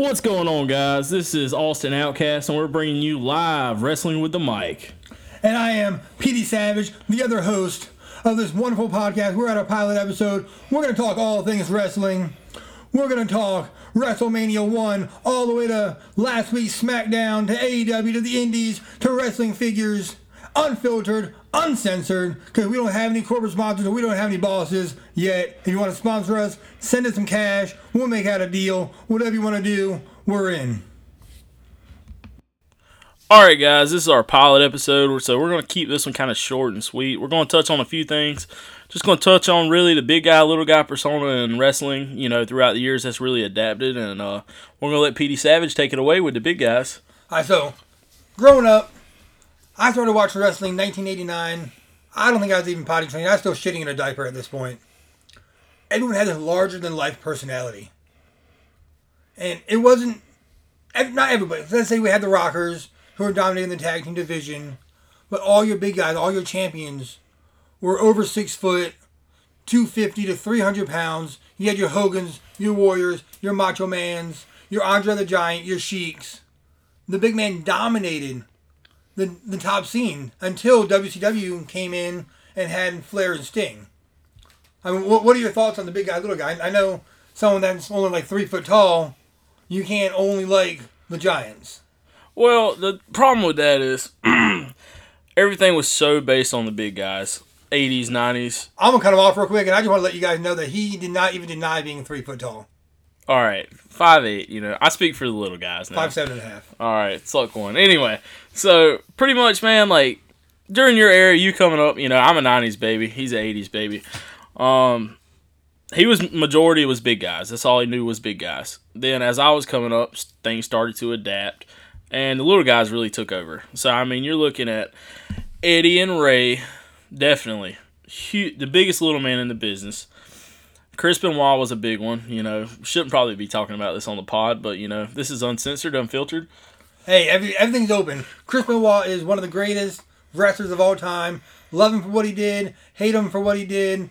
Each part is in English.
What's going on, guys? This is Austin Outcast, and we're bringing you live Wrestling with the Mic. And I am Petey Savage, the other host of this wonderful podcast. We're at our pilot episode. We're going to talk all things wrestling. We're going to talk WrestleMania 1 all the way to last week's SmackDown to AEW to the Indies to wrestling figures, unfiltered, uncensored, because we don't have any corporate sponsors and we don't have any bosses yet. If you want to sponsor us, send us some cash. We'll make out a deal. Whatever you want to do, we're in. All right, guys, this is our pilot episode, so we're going to keep this one kind of short and sweet. We're going to touch on a few things. Just going to touch on really the big guy, little guy persona in wrestling. You know, throughout the years, that's really adapted, and uh, we're going to let Petey Savage take it away with the big guys. Alright, so growing up, I started watching wrestling in 1989. I don't think I was even potty trained. I was still shitting in a diaper at this point. Everyone had this larger than life personality. And it wasn't, not everybody. Let's say we had the Rockers who were dominating the tag team division, but all your big guys, all your champions were over six foot, 250 to 300 pounds. You had your Hogans, your Warriors, your Macho Mans, your Andre the Giant, your Sheiks the big man dominated the the top scene until WCW came in and had Flair and Sting. I mean, what, what are your thoughts on the big guy, little guy? I know someone that's only like three foot tall, you can't only like the Giants. Well, the problem with that is everything was so based on the big guys 80s, 90s. I'm gonna cut him off real quick, and I just want to let you guys know that he did not even deny being three foot tall, All right, five eight. You know, I speak for the little guys now. five seven and a half. All right, suck one. Anyway, so pretty much, man, like during your era, you coming up, you know, I'm a '90s baby. He's an '80s baby. Um, he was majority was big guys. That's all he knew was big guys. Then as I was coming up, things started to adapt, and the little guys really took over. So I mean, you're looking at Eddie and Rey, definitely hu the biggest little man in the business. Chris Benoit was a big one. You know, shouldn't probably be talking about this on the pod, but you know, this is uncensored, unfiltered. Hey, every, everything's open. Chris Benoit is one of the greatest wrestlers of all time. Love him for what he did, hate him for what he did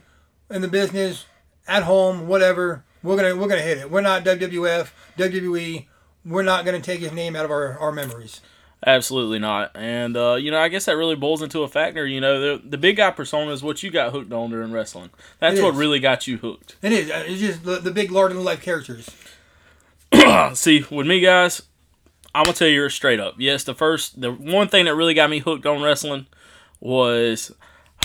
in the business, at home, whatever. We're gonna we're gonna hit it. We're not WWF, WWE. We're not gonna take his name out of our, our memories. Absolutely not. And uh, you know, I guess that really boils into a factor. You know, the the big guy persona is what you got hooked on during wrestling. That's what really got you hooked. It is. uh, It's just the, the big larger than life characters. See, with me guys, I'm gonna tell you straight up. Yes, the first, the one thing that really got me hooked on wrestling was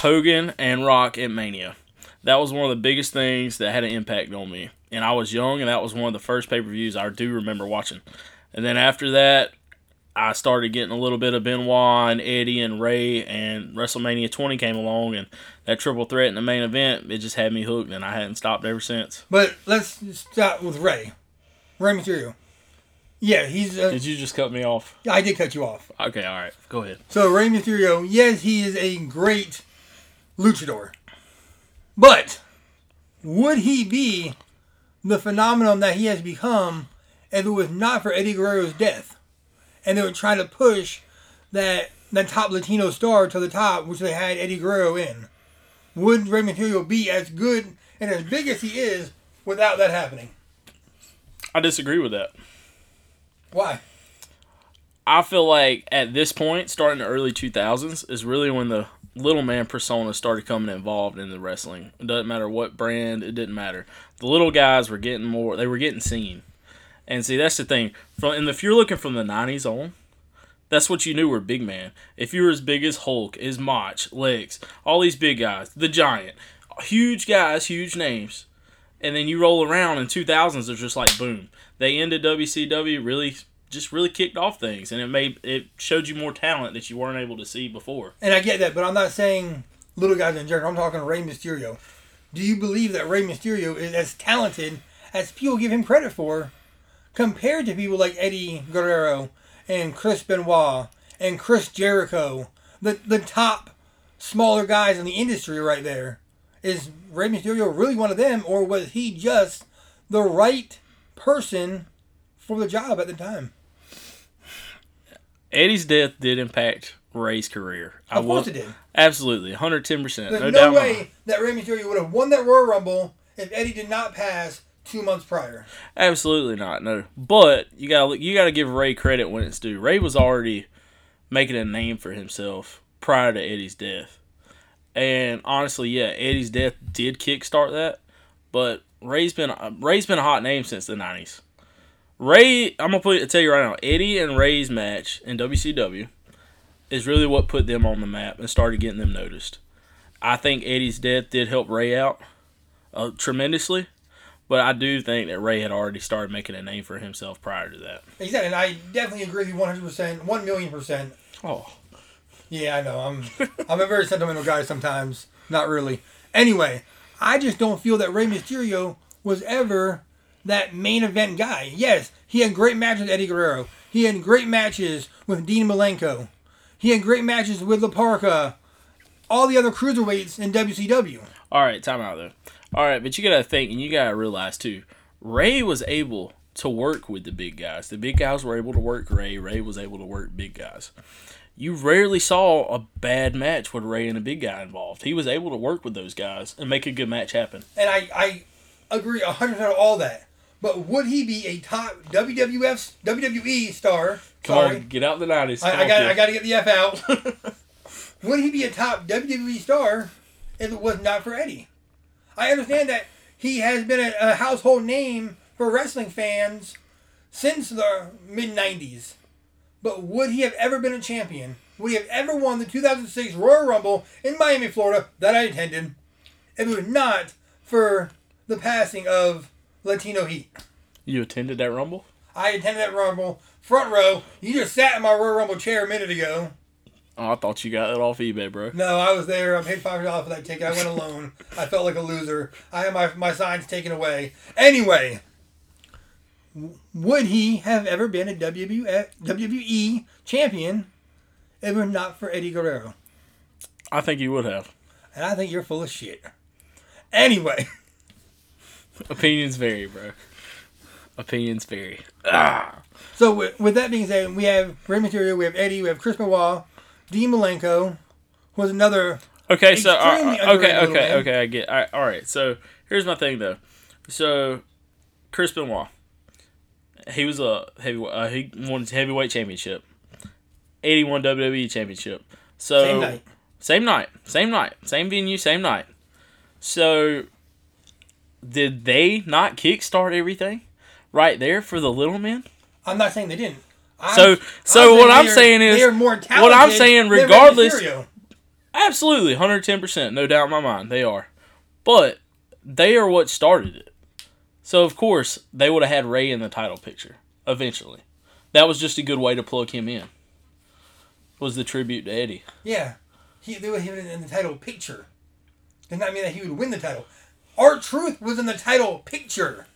Hogan and Rock at Mania. That was one of the biggest things that had an impact on me. And I was young, and that was one of the first pay per views I do remember watching. And then after that, I started getting a little bit of Benoit and Eddie and Rey, and WrestleMania 20 came along, and that triple threat in the main event, it just had me hooked, and I hadn't stopped ever since. But let's start with Rey. Rey Mysterio. Yeah, he's. Uh, Did you just cut me off? I did cut you off. Okay, all right, go ahead. So Rey Mysterio, yes, he is a great luchador. But would he be the phenomenon that he has become if it was not for Eddie Guerrero's death? And they were trying to push that that top Latino star to the top, which they had Eddie Guerrero in. Would Rey Mysterio be as good and as big as he is without that happening? I disagree with that. Why? I feel like at this point, starting the early 2000s, is really when the little man persona started coming involved in the wrestling. It doesn't matter what brand, it didn't matter. The little guys were getting more, they were getting seen. And see, that's the thing. From and if you're looking from the 90s on, that's what you knew were big man. If you were as big as Hulk, as Mach, Legs, all these big guys, the Giant, huge guys, huge names, and then you roll around in 2000s, it's just like boom. They ended WCW really, just really kicked off things, and it made it showed you more talent that you weren't able to see before. And I get that, but I'm not saying little guys in general. I'm talking Rey Mysterio. Do you believe that Rey Mysterio is as talented as people give him credit for, compared to people like Eddie Guerrero and Chris Benoit and Chris Jericho, the the top smaller guys in the industry right there. Is Rey Mysterio really one of them, or was he just the right person for the job at the time? Eddie's death did impact Rey's career. I Of course will- it did. Absolutely, 110%. There's no, way that Rey Mysterio would have won that Royal Rumble if Eddie did not pass two months prior. Absolutely not. No. But you got to you got to give Rey credit when it's due. Rey was already making a name for himself prior to Eddie's death. And honestly, yeah, Eddie's death did kickstart that, but Rey's been Rey's been a hot name since the 90s. Rey, I'm gonna put tell you right now, Eddie and Rey's match in WCW is really what put them on the map and started getting them noticed. I think Eddie's death did help Rey out uh, tremendously, but I do think that Rey had already started making a name for himself prior to that. Exactly, and I definitely agree with you 100%, 1 million percent. Oh, Yeah, I know. I'm I'm a very sentimental guy sometimes. Not really. Anyway, I just don't feel that Rey Mysterio was ever that main event guy. Yes, he had great matches with Eddie Guerrero. He had great matches with Dean Malenko. He had great matches with La Parca. All the other cruiserweights in WCW. all right, time out though. All right, but you gotta think and you gotta realize too, Rey was able to work with the big guys. The big guys were able to work Rey. Rey was able to work big guys. You rarely saw a bad match with Rey and a big guy involved. He was able to work with those guys and make a good match happen. And I, I agree 100% with all that. But would he be a top WWF, WWE star? Come Sorry. on, get out the nineties. I, I got I got to get the F out. Would he be a top WWE star if it was not for Eddie? I understand that he has been a, a household name for wrestling fans since the mid '90s. But would he have ever been a champion? Would he have ever won the 2006 Royal Rumble in Miami, Florida, that I attended, if it was not for the passing of Latino Heat? You attended that rumble? I attended that Rumble front row. You just sat in my Royal Rumble chair a minute ago. Oh, I thought you got it off eBay, bro. No, I was there. I paid five dollars for that ticket. I went alone. I felt like a loser. I had my my signs taken away. Anyway, would he have ever been a WWF, WWE champion if it were not for Eddie Guerrero? I think you would have. And I think you're full of shit. Anyway, Opinions vary, bro. Opinions vary. Ah. so with, with that being said, we have Rey Mysterio, we have Eddie, we have Chris Benoit, Dean Malenko, who was another. Okay, so uh, uh, okay, okay, man. okay. I get. I, all right. So here's my thing though. So Chris Benoit, he was a heavy. Uh, he won his heavyweight championship, Eddie won WWE championship. So Same night. same night, same night, same venue, same night. So did they not kickstart everything right there for the little men? I'm not saying they didn't. I'm, So- so what I'm saying is- they are more talented. what I'm saying, regardless- Absolutely, hundred ten percent, no doubt in my mind, they are. But they are what started it. So of course they would have had Rey in the title picture eventually. That was just a good way to plug him in. Was the tribute to Eddie? Yeah, he they would have him in the title picture. Does not mean that he would win the title. R-Truth was in the title picture.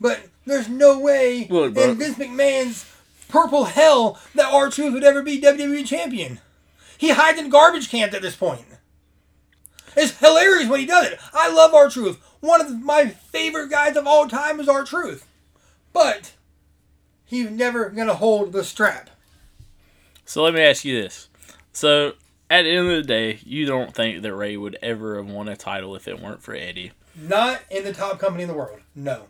But there's no way bro. in Vince McMahon's purple hell that R-Truth would ever be WWE champion. He hides in garbage cans at this point. It's hilarious when he does it. I love R-Truth. One of my favorite guys of all time is R-Truth. But he's never gonna hold the strap. So let me ask you this. So at the end of the day, you don't think that Rey would ever have won a title if it weren't for Eddie? Not in the top company in the world. No.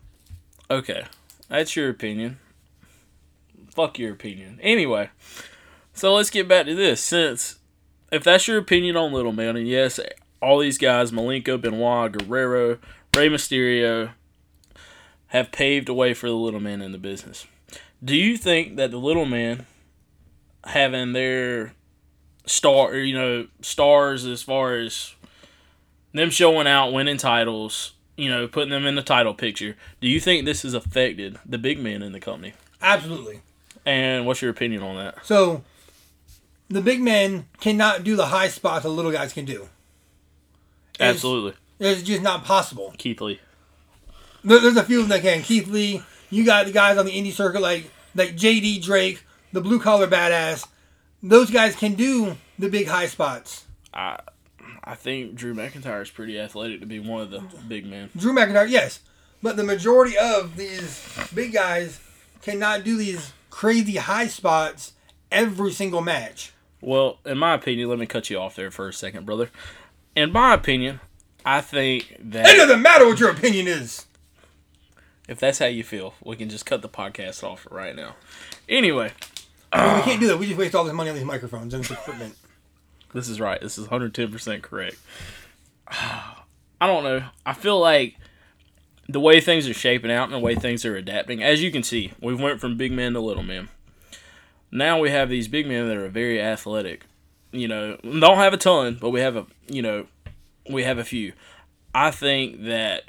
Okay, that's your opinion. Fuck your opinion. Anyway, so let's get back to this. Since if that's your opinion on Little Man, and yes, all these guys, Malenko, Benoit, Guerrero, Rey Mysterio, have paved a way for the Little Man in the business. Do you think that the Little Man having their star, you know, stars as far as them showing out, winning titles, you know, putting them in the title picture. Do you think this has affected the big men in the company? Absolutely. And what's your opinion on that? So, the big men cannot do the high spots the little guys can do. It's- Absolutely. It's just not possible. Keith Lee. There- There's a few of them that can. Keith Lee, you got the guys on the indie circuit like like JD Drake, the blue collar badass. Those guys can do the big high spots. I I think Drew McIntyre is pretty athletic to be one of the big men. Drew McIntyre, yes, but the majority of these big guys cannot do these crazy high spots every single match. Well, in my opinion, let me cut you off there for a second, brother. In my opinion, I think that It doesn't matter what your opinion is. if that's how you feel, we can just cut the podcast off right now. Anyway, I mean, we can't do that. We just waste all this money on these microphones and this equipment. This is right. This is 110% correct. I don't know. I feel like the way things are shaping out and the way things are adapting, as you can see, we've went from big men to little men. Now we have these big men that are very athletic. You know, don't have a ton, but we have a, you know, we have a few. I think that,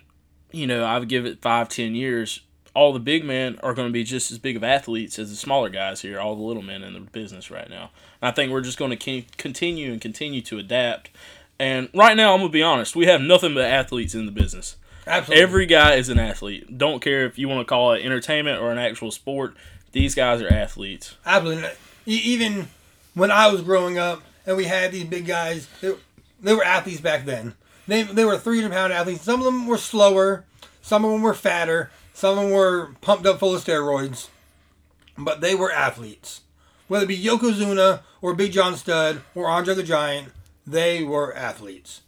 you know, I would give it five, ten years. All the big men are going to be just as big of athletes as the smaller guys here, all the little men in the business right now. And I think we're just going to continue and continue to adapt. And right now, I'm going to be honest, we have nothing but athletes in the business. Absolutely. Every guy is an athlete. Don't care if you want to call it entertainment or an actual sport. These guys are athletes. Absolutely. Even when I was growing up and we had these big guys, they, they were athletes back then. They, they were 300 pound athletes. Some of them were slower, some of them were fatter, some of them were pumped up full of steroids, but they were athletes. Whether it be Yokozuna or Big John Studd or Andre the Giant, they were athletes.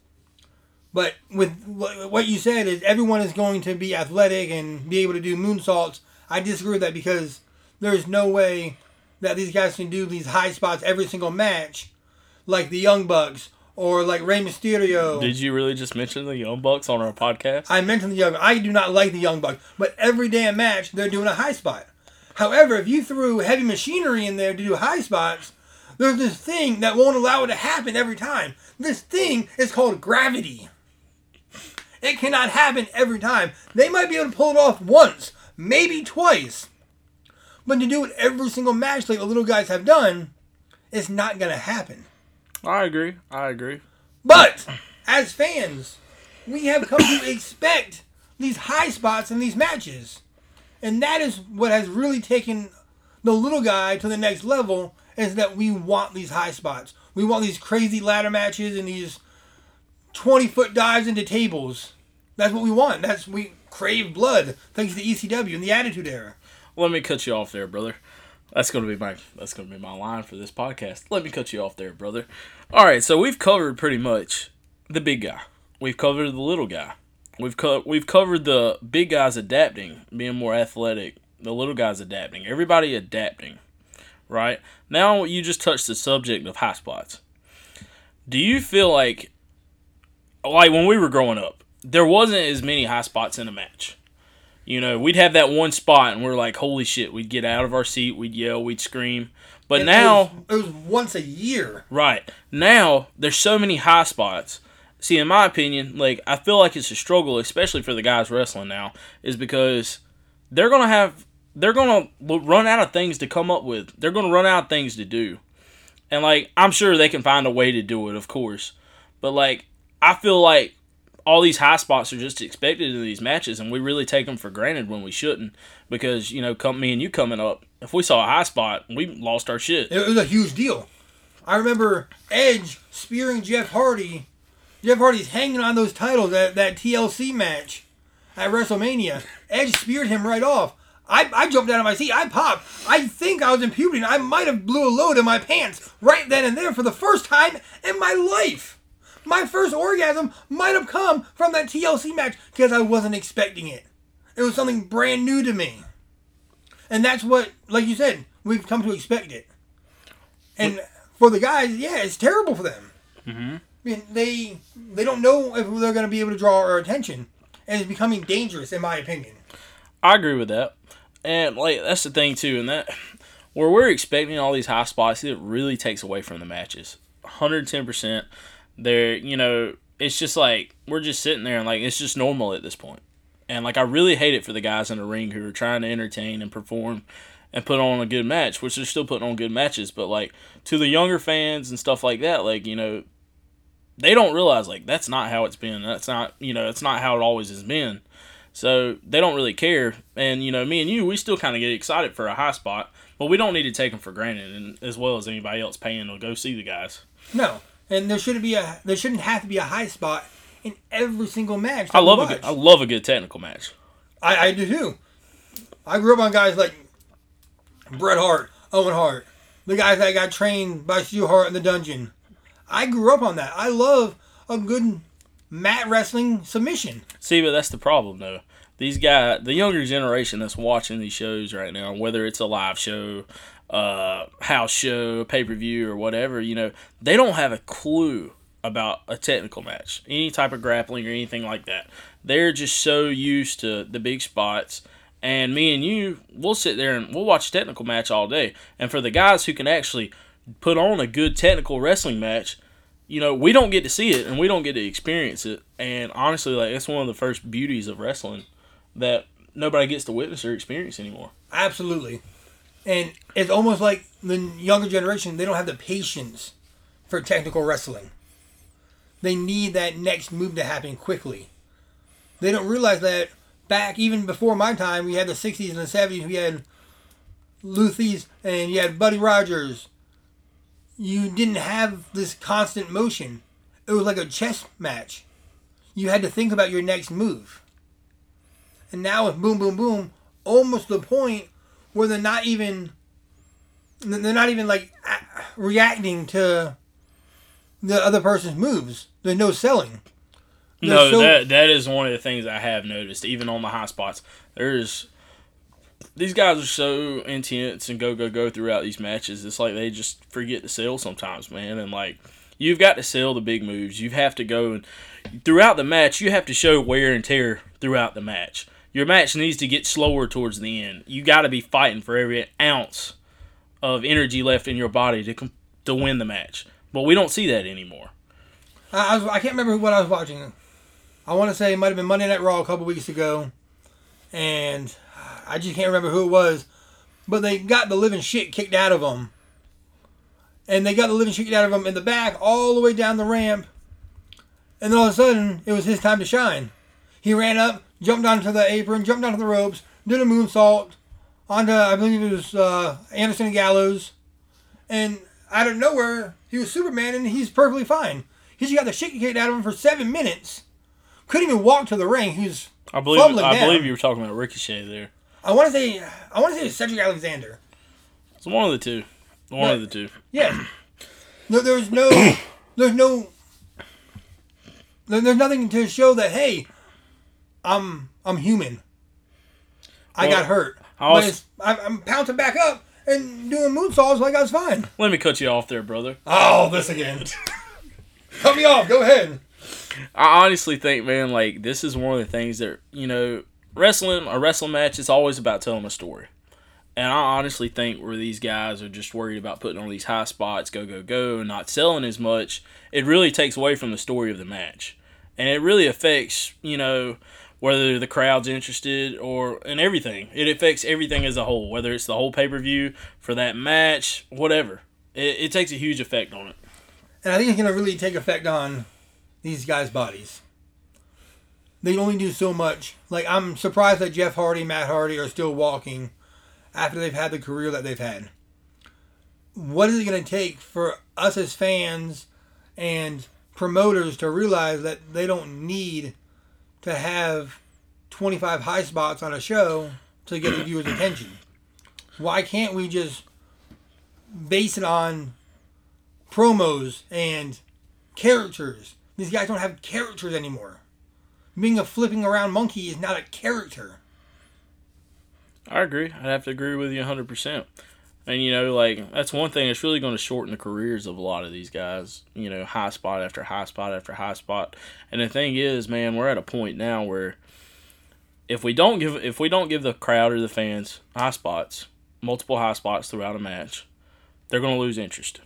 But with what you said is everyone is going to be athletic and be able to do moonsaults. I disagree with that because there's no way that these guys can do these high spots every single match, like the Young Bucks or like Rey Mysterio. Did you really just mention the Young Bucks on our podcast? I mentioned the Young. I do not like the Young Bucks, but every damn match they're doing a high spot. However, if you threw heavy machinery in there to do high spots, there's this thing that won't allow it to happen every time. This thing is called gravity. It cannot happen every time. They might be able to pull it off once, maybe twice. But to do it every single match like the little guys have done, it's not going to happen. I agree. I agree. But as fans, we have come to expect these high spots in these matches. And that is what has really taken the little guy to the next level is that we want these high spots. We want these crazy ladder matches and these 20 foot dives into tables. That's what we want. That's we crave blood thanks to ECW and the Attitude Era. Let me cut you off there, brother. That's gonna be my that's gonna be my line for this podcast. Let me cut you off there, brother. All right, so we've covered pretty much the big guy. We've covered the little guy. We've co- we've covered the big guys adapting, being more athletic. The little guys adapting. Everybody adapting. Right now, you just touched the subject of high spots. Do you feel like, like when we were growing up, there wasn't as many high spots in a match? You know, we'd have that one spot, and we're like, "Holy shit!" We'd get out of our seat, we'd yell, we'd scream. But And now, it was, it was once a year. Right. Now, there's so many high spots. See, in my opinion, like I feel like it's a struggle, especially for the guys wrestling now, is because they're gonna have they're gonna run out of things to come up with. They're gonna run out of things to do, and like I'm sure they can find a way to do it, of course. But like I feel like all these high spots are just expected in these matches, and we really take them for granted when we shouldn't. Because you know, come me and you coming up, if we saw a high spot, we lost our shit. It was a huge deal. I remember Edge spearing Jeff Hardy. Jeff Hardy's hanging on those titles at that TLC match at WrestleMania. Edge speared him right off. I, I jumped out of my seat. I popped. I think I was in puberty. and I might have blew a load in my pants right then and there for the first time in my life. My first orgasm might have come from that TLC match because I wasn't expecting it. It was something brand new to me. And that's what, like you said, we've come to expect it. And for the guys, yeah, it's terrible for them. Mm-hmm. I mean, they they don't know if they're going to be able to draw our attention, and it's becoming dangerous, in my opinion. I agree with that. And like that's the thing too, and that where we're expecting all these high spots, it really takes away from the matches. 110%. They're, you know, it's just like we're just sitting there and like it's just normal at this point. And like I really hate it for the guys in the ring who are trying to entertain and perform and put on a good match, which they're still putting on good matches, but like to the younger fans and stuff like that, like, you know, they don't realize like that's not how it's been. That's not, you know, it's not how it always has been. So they don't really care. And, you know, me and you, we still kind of get excited for a high spot, but we don't need to take them for granted, and as well as anybody else paying to go see the guys. No, and there shouldn't be a there shouldn't have to be a high spot in every single match. I love a good, I love a good technical match. I, I do too. I grew up on guys like Bret Hart, Owen Hart, the guys that got trained by Stu Hart in the dungeon. I grew up on that. I love a good mat wrestling submission. See, but that's the problem though. These guys, the younger generation that's watching these shows right now, whether it's a live show, uh, house show, pay per view, or whatever, you know, they don't have a clue about a technical match, any type of grappling or anything like that. They're just so used to the big spots. And me and you, we'll sit there and we'll watch a technical match all day. And for the guys who can actually put on a good technical wrestling match, you know, we don't get to see it and we don't get to experience it. And honestly, like it's one of the first beauties of wrestling that nobody gets to witness or experience anymore. Absolutely. And it's almost like the younger generation, they don't have the patience for technical wrestling. They need that next move to happen quickly. They don't realize that back even before my time, we had the 60s and the 70s, we had Lou Thesz and you had Buddy Rogers. You didn't have this constant motion. It was like a chess match. You had to think about your next move. And now with Boom Boom Boom, almost the point where they're not even they're not even like reacting to the other person's moves. There's no selling. They're No, so- that that is one of the things I have noticed, even on the high spots. There's these guys are so intense and go go go throughout these matches. It's like they just forget to sell sometimes, man. And like you've got to sell the big moves. You have to go and throughout the match, you have to show wear and tear throughout the match. Your match needs to get slower towards the end. You got to be fighting for every ounce of energy left in your body to to win the match. But we don't see that anymore. I, I, was, I can't remember what I was watching. I want to say it might have been Monday Night Raw a couple weeks ago, and I just can't remember who it was. But they got the living shit kicked out of them, and they got the living shit kicked out of them in the back all the way down the ramp. And then all of a sudden, it was his time to shine. He ran up, jumped onto the apron, jumped onto the ropes, did a moonsault onto I believe it was uh, Anderson and Gallows, and out of nowhere he was Superman and he's perfectly fine. He just got the shit kicked out of him for seven minutes. Couldn't even walk to the ring. He's I believe I down. believe you were talking about Ricochet there. I want to say I want to say it's Cedric Alexander. It's one of the two. One of the two. Yeah. No, there's no, there's no, there's nothing to show that hey, I'm I'm human. I Well, got hurt, I but was- it's, I'm, I'm pouncing back up and doing moonsaults like I was fine. Let me cut you off there, brother. Oh, this again. Cut me off. Go ahead. I honestly think, man, like this is one of the things that you know, wrestling a wrestling match is always about telling a story. And I honestly think where these guys are just worried about putting on these high spots, go go go, and not selling as much, it really takes away from the story of the match, and it really affects you know whether the crowd's interested or and everything. It affects everything as a whole, whether it's the whole pay per view for that match, whatever. It, it takes a huge effect on it. And I think it's gonna really take effect on these guys' bodies. They only do so much. Like I'm surprised that Jeff Hardy, Matt Hardy are still walking after they've had the career that they've had. What is it gonna take for us as fans and promoters to realize that they don't need to have 25 high spots on a show to get the viewer's attention? Why can't we just base it on promos and characters. These guys don't have characters anymore. Being a flipping around monkey is not a character. I agree. I'd have to agree with you 100%. And, you know, like, that's one thing that's really going to shorten the careers of a lot of these guys. You know, high spot after high spot after high spot. And the thing is, man, we're at a point now where if we don't give if we don't give the crowd or the fans high spots, multiple high spots throughout a match, they're going to lose interest.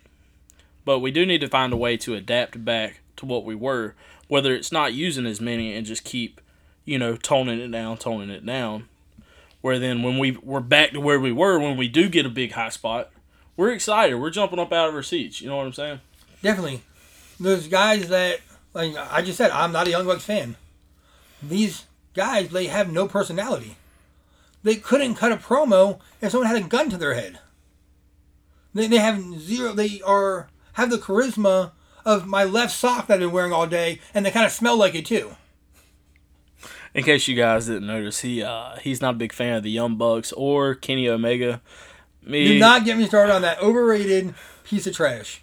But we do need to find a way to adapt back to what we were, whether it's not using as many and just keep, you know, toning it down, toning it down where then when we we're back to where we were when we do get a big high spot, we're excited. We're jumping up out of our seats. You know what I'm saying? Definitely. There's guys that, like I just said, I'm not a Young Bucks fan. These guys, they have no personality. They couldn't cut a promo if someone had a gun to their head. They, they have zero, they are, have the charisma of my left sock that I've been wearing all day, and they kind of smell like it too. In case you guys didn't notice, he uh, he's not a big fan of the Young Bucks or Kenny Omega. Me, Do not get me started on that overrated piece of trash.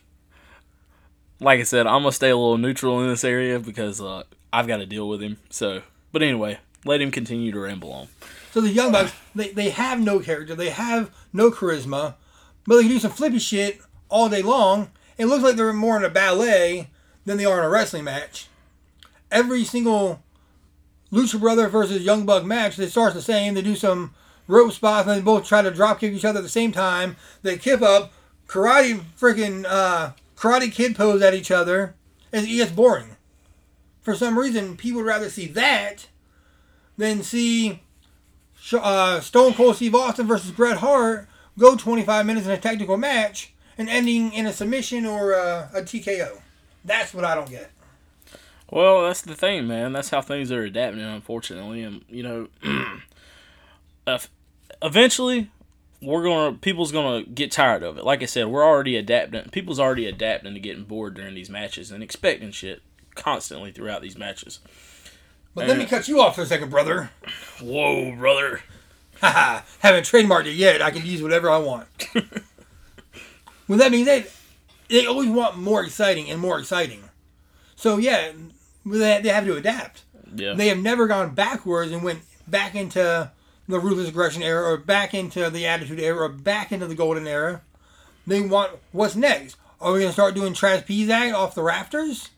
like I said, I'm gonna stay a little neutral in this area because uh, I've got to deal with him. So, but anyway, let him continue to ramble on. So the Young Bucks, they, they have no character, they have no charisma, but they can do some flippy shit all day long. It looks like they're more in a ballet than they are in a wrestling match. Every single Lucha Brother versus Young Buck match, They starts the same. They do some rope spots, and they both try to drop kick each other at the same time. They kip up, karate freaking uh, karate kid pose at each other. It gets boring. For some reason, people would rather see that than see uh, Stone Cold Steve Austin versus Bret Hart go 25 minutes in a technical match and ending in a submission or uh, a TKO. That's what I don't get. Well, that's the thing, man. That's how things are adapting, unfortunately, and you know, uh, eventually, we're gonna people's gonna get tired of it. Like I said, we're already adapting. People's already adapting to getting bored during these matches and expecting shit constantly throughout these matches. But let me cut you off for a second, brother. Whoa, brother! Haha, haven't trademarked it yet. I can use whatever I want. With that being said, they always want more exciting and more exciting. So yeah, they they have to adapt. Yeah, They have never gone backwards and went back into the ruthless aggression era or back into the attitude era or back into the golden era. They want what's next? Are we gonna start doing Trash Pizak off the rafters?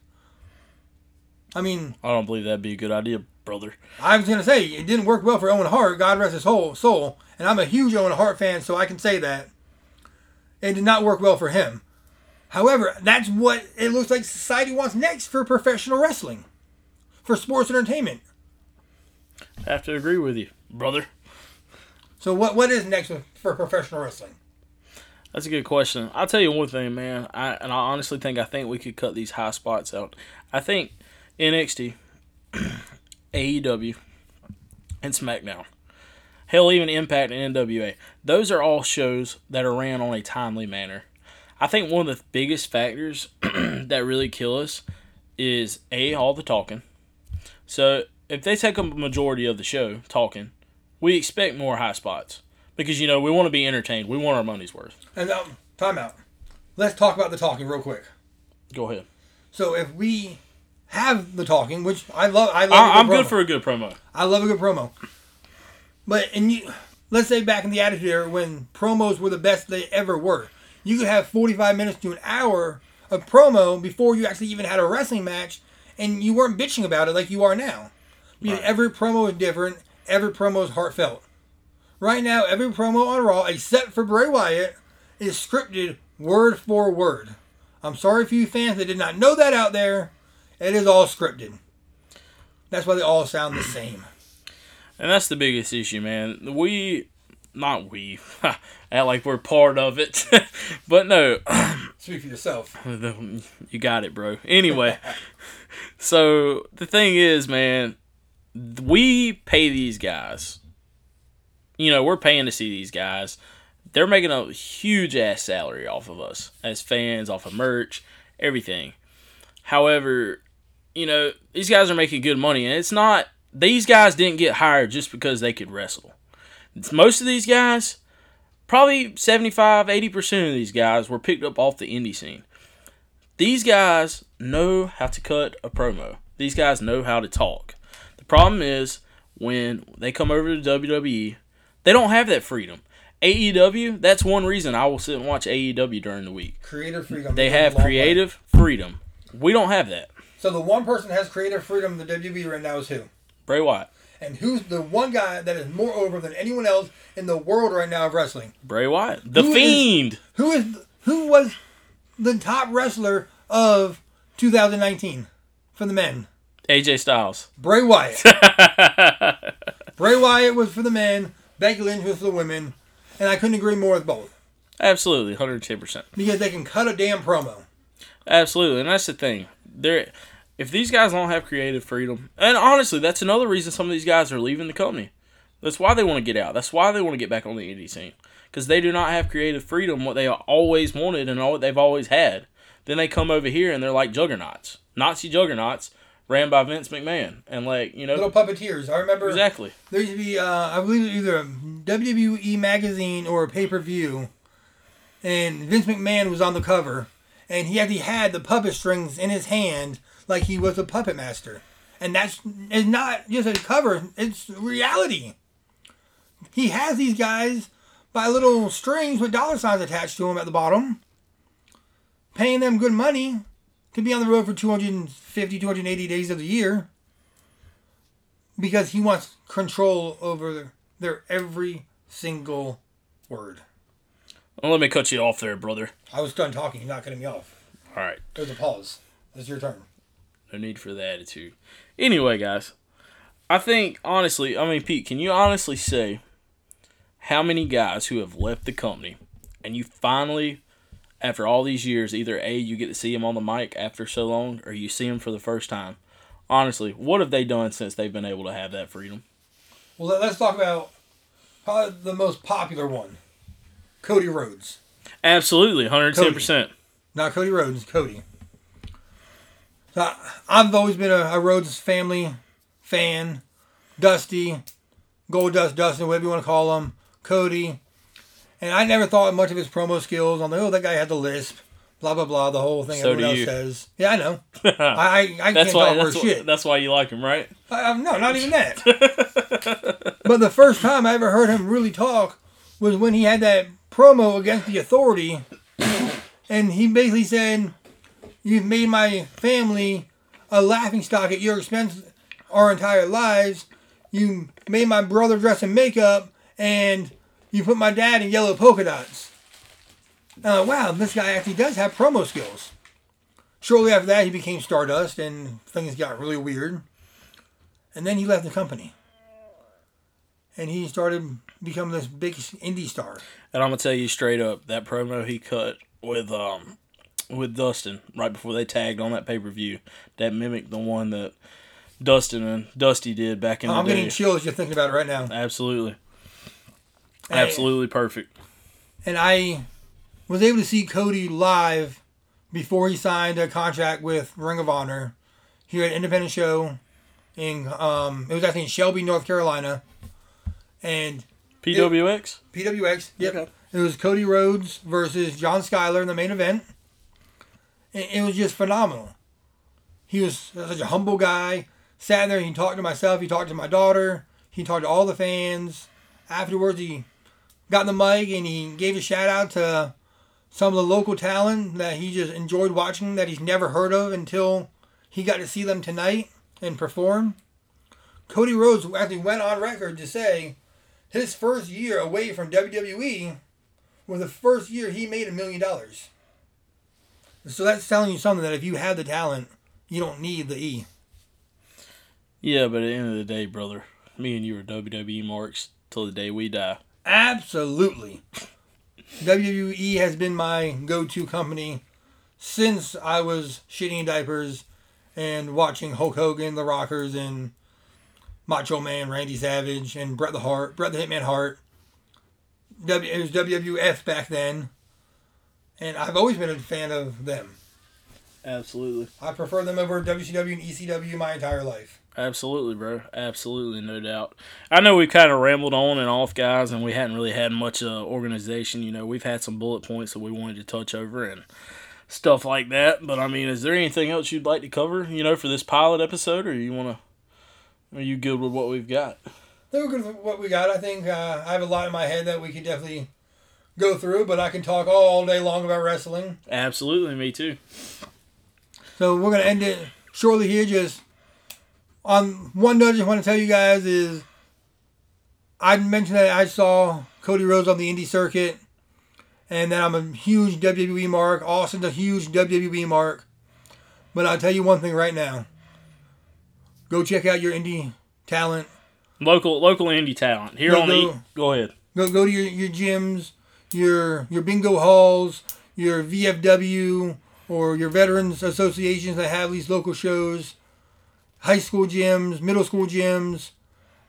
I mean, I don't believe that'd be a good idea, brother. I was gonna say it didn't work well for Owen Hart. God rest his whole soul, and I'm a huge Owen Hart fan, so I can say that it did not work well for him. However, that's what it looks like society wants next for professional wrestling, for sports entertainment. I have to agree with you, brother. So what what is next for professional wrestling? That's a good question. I'll tell you one thing, man. I and I honestly think I think we could cut these high spots out. I think NXT, AEW, and SmackDown. Hell, even Impact and NWA. Those are all shows that are ran on a timely manner. I think one of the biggest factors that really kill us is a all the talking. So if they take a majority of the show talking, we expect more high spots because you know we want to be entertained. We want our money's worth. And um, time out. Let's talk about the talking real quick. Go ahead. So if we have the talking, which I love, I love. I, I'm promo. good for a good promo. I love a good promo. But and you, let's say back in the Attitude Era when promos were the best they ever were, you could have 45 minutes to an hour of promo before you actually even had a wrestling match, and you weren't bitching about it like you are now. Right. every promo is different. Every promo is heartfelt. Right now, every promo on Raw, except for Bray Wyatt, is scripted word for word. I'm sorry for you fans that did not know that out there. It is all scripted. That's why they all sound the same. And that's the biggest issue, man. We, not we, act like we're part of it. but no, Speak for yourself. you got it, bro. Anyway, so the thing is, man, we pay these guys. You know, we're paying to see these guys. They're making a huge ass salary off of us as fans, off of merch, everything. However, you know, these guys are making good money, and it's not, these guys didn't get hired just because they could wrestle. Most of these guys, probably 75, 80% of these guys were picked up off the indie scene. These guys know how to cut a promo. These guys know how to talk. The problem is when they come over to WWE, they don't have that freedom. AEW, that's one reason I will sit and watch AEW during the week. Creative freedom. They have long way. creative freedom. We don't have that. So the one person that has creative freedom in the WWE right now is who? Bray Wyatt. And who's the one guy that is more over than anyone else in the world right now of wrestling? Bray Wyatt. The Who is- Fiend. Who is who was the top wrestler of 2019 for the men? AJ Styles. Bray Wyatt. Bray Wyatt was for the men. Becky Lynch was for the women. And I couldn't agree more with both Absolutely, 110%. because they can cut a damn promo. Absolutely, and that's the thing. There, if these guys don't have creative freedom, and honestly, that's another reason some of these guys are leaving the company. That's why they want to get out. That's why they want to get back on the indie scene because they do not have creative freedom. What they always wanted and all what they've always had. Then they come over here and they're like juggernauts, Nazi juggernauts, ran by Vince McMahon, and like you know Little puppeteers. I remember exactly. there used to be, uh, I believe, either a WWE magazine or a pay per view, and Vince McMahon was on the cover, and he actually had the puppet strings in his hand like he was a puppet master. And that's it's not just a cover, it's reality. He has these guys by little strings with dollar signs attached to them at the bottom, paying them good money to be on the road for 250, 280 days of the year because he wants control over their every single word. Well, let me cut you off there, brother. I was done talking. You're not cutting me off. All right. There's a pause. It's your turn. No need for the attitude. Anyway, guys, I think honestly, I mean, Pete, can you honestly say how many guys who have left the company and you finally, after all these years, either A, you get to see them on the mic after so long, or you see them for the first time? Honestly, what have they done since they've been able to have that freedom? Well, let- let's talk about probably the most popular one Cody Rhodes. Absolutely, 110%. Not Cody Rhodes, Cody. So I- I've always been a, a Rhodes family fan. Dusty, Gold Dust, Dustin, whatever you want to call him, Cody. And I never thought much of his promo skills. I'm like, oh, that guy had the lisp, blah, blah, blah, the whole thing So everyone else you. says. Yeah, I know. I, I, I can't That's why, talk that's, worth why, shit. that's why you like him, right? I- no, not even that. but the first time I ever heard him really talk was when he had that promo against the authority, and he basically said, "You've made my family a laughing stock at your expense our entire lives. You made my brother dress in makeup, and you put my dad in yellow polka dots." And wow, this guy actually does have promo skills. Shortly after that, he became Stardust, and things got really weird. And then he left the company. And he started becoming this big indie star. And I'm gonna tell you straight up, that promo he cut with um with Dustin right before they tagged on that pay per view, that mimicked the one that Dustin and Dusty did back in I'm the day. getting chills just thinking about it right now. Absolutely, I- absolutely perfect. And I was able to see Cody live before he signed a contract with Ring of Honor here at an independent show in um it was actually in Shelby, North Carolina. And PWX. PWX. Yep. Okay. It was Cody Rhodes versus John Skyler in the main event. And it was just phenomenal. He was such a humble guy. Sat there, he talked to myself, he talked to my daughter, he talked to all the fans. Afterwards, he got in the mic and he gave a shout out to some of the local talent that he just enjoyed watching that he's never heard of until he got to see them tonight and perform. Cody Rhodes actually went on record to say his first year away from WWE was the first year he made a million dollars. So that's telling you something that if you have the talent, you don't need the E. Yeah, but at the end of the day, brother, me and you are WWE marks till the day we die. Absolutely. WWE has been my go to company since I was shitting in diapers and watching Hulk Hogan, The Rockers, and Macho Man, Randy Savage, and Bret the Hart, Bret the Hitman Hart. W, it was WWF back then, and I've always been a fan of them. Absolutely. I prefer them over WCW and ECW my entire life. Absolutely, bro. Absolutely, no doubt. I know we kind of rambled on and off, guys, and we hadn't really had much uh, organization. You know, we've had some bullet points that we wanted to touch over and stuff like that. But I mean, is there anything else you'd like to cover? You know, for this pilot episode, or you want to? Are you good with what we've got? They're good with what we got. I think uh, I have a lot in my head that we could definitely go through, but I can talk all day long about wrestling. Absolutely, me too. So we're gonna end it shortly here. Just on one note, I just want to tell you guys is I mentioned that I saw Cody Rhodes on the indie circuit, and that I'm a huge WWE mark. Austin's a huge WWE mark. But I'll tell you one thing right now. Go check out your indie talent. Local, local indie talent here Go, on the. go. E- Go ahead. Go go to your, your gyms, your your bingo halls, your VFW or your veterans associations that have these local shows, high school gyms, middle school gyms,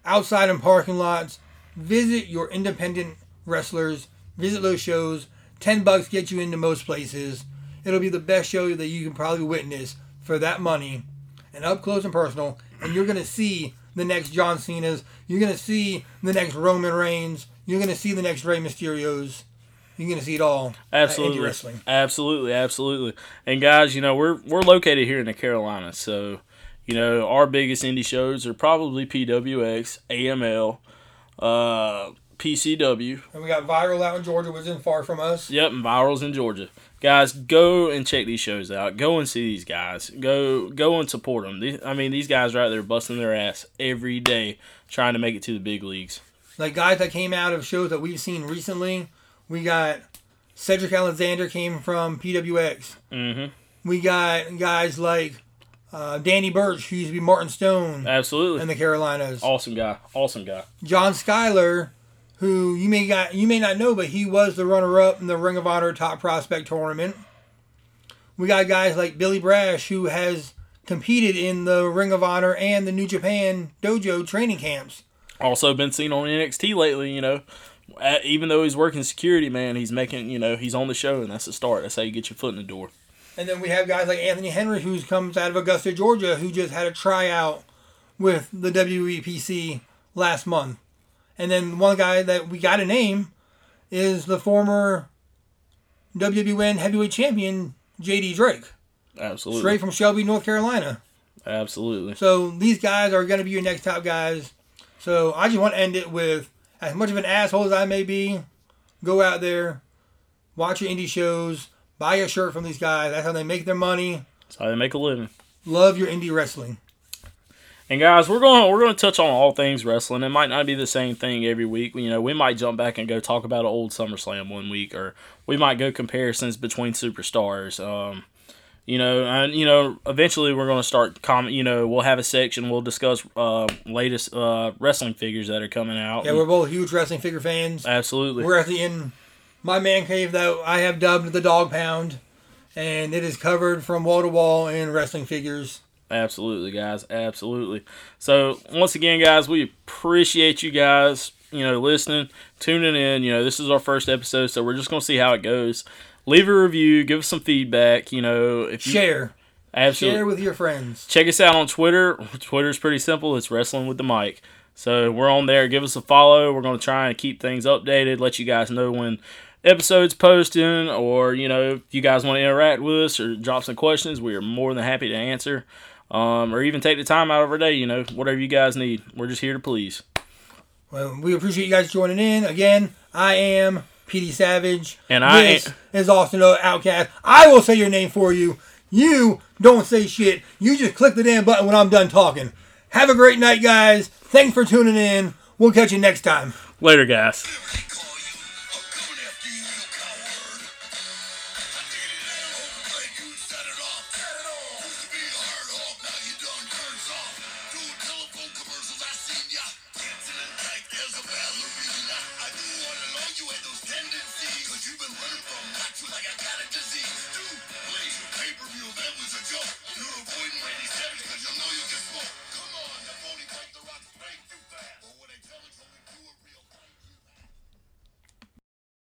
outside in parking lots. Visit your independent wrestlers. Visit those shows. Ten bucks gets you into most places. it'll be the best show that you can probably witness for that money and up close and personal. And you're going to see the next John Cena's. You're going to see the next Roman Reigns. You're going to see the next Rey Mysterio's. You're going to see it all. Absolutely, Wrestling. absolutely, absolutely. And guys, you know we're we're located here in the Carolinas, so you know our biggest indie shows are probably PWX, AML, uh, PCW. And we got Viral out in Georgia, which isn't far from us. Yep, and virals in Georgia. Guys, go and check these shows out. Go and see these guys. Go go and support them. These, I mean, these guys are out there busting their ass every day trying to make it to the big leagues. like guys that came out of shows that we've seen recently. We got Cedric Alexander came from PWX. Mm-hmm. We got guys like uh, Danny Burch, who used to be Martin Stone Absolutely. in the Carolinas. awesome guy. Awesome guy. John Skyler, who you may got you may not know, but he was the runner-up in the Ring of Honor Top Prospect Tournament. We got guys like Billy Brash, who has competed in the Ring of Honor and the New Japan Dojo training camps. Also been seen on NXT lately. You know, even though he's working security, man, he's making. You know, he's on the show, and that's the start. That's how you get your foot in the door. And then we have guys like Anthony Henry, who comes out of Augusta, Georgia, who just had a tryout with the WEPC last month. And then one guy that we got to name is the former WWN heavyweight champion, JD Drake, Absolutely. straight from Shelby, North Carolina. Absolutely. So these guys are going to be your next top guys. So I just want to end it with as much of an asshole as I may be, go out there, watch your indie shows, buy a shirt from these guys. That's how they make their money. That's how they make a living. Love your indie wrestling. And guys, we're going we're going to touch on all things wrestling. It might not be the same thing every week. You know, we might jump back and go talk about an old SummerSlam one week, or we might go comparisons between superstars. Um, you know, and you know, eventually we're going to start comment. You know, we'll have a section. We'll discuss uh, latest uh, wrestling figures that are coming out. Yeah, we're both huge wrestling figure fans. absolutely. We're at the end. my man cave though I have dubbed the Dog Pound, and it is covered from wall to wall in wrestling figures. Absolutely, guys. Absolutely. So once again, guys, we appreciate you guys. You know, listening, tuning in. You know, this is our first episode, so we're just gonna see how it goes. Leave a review, give us some feedback. You know, if you Share, absolutely share with your friends. check us out on Twitter. Twitter's pretty simple. It's wrestling with the mic. So we're on there. Give us a follow. We're gonna try and keep things updated. Let you guys know when episodes posting, or you know, if you guys want to interact with us or drop some questions, we are more than happy to answer. Um, or even take the time out of our day. You know, whatever you guys need. We're just here to please. Well, we appreciate you guys joining in. Again, I am PD Savage. And I this am- is Austin O Outcast. I will say your name for you. You don't say shit. You just click the damn button when I'm done talking. Have a great night, guys. Thanks for tuning in. We'll catch you next time. Later, guys.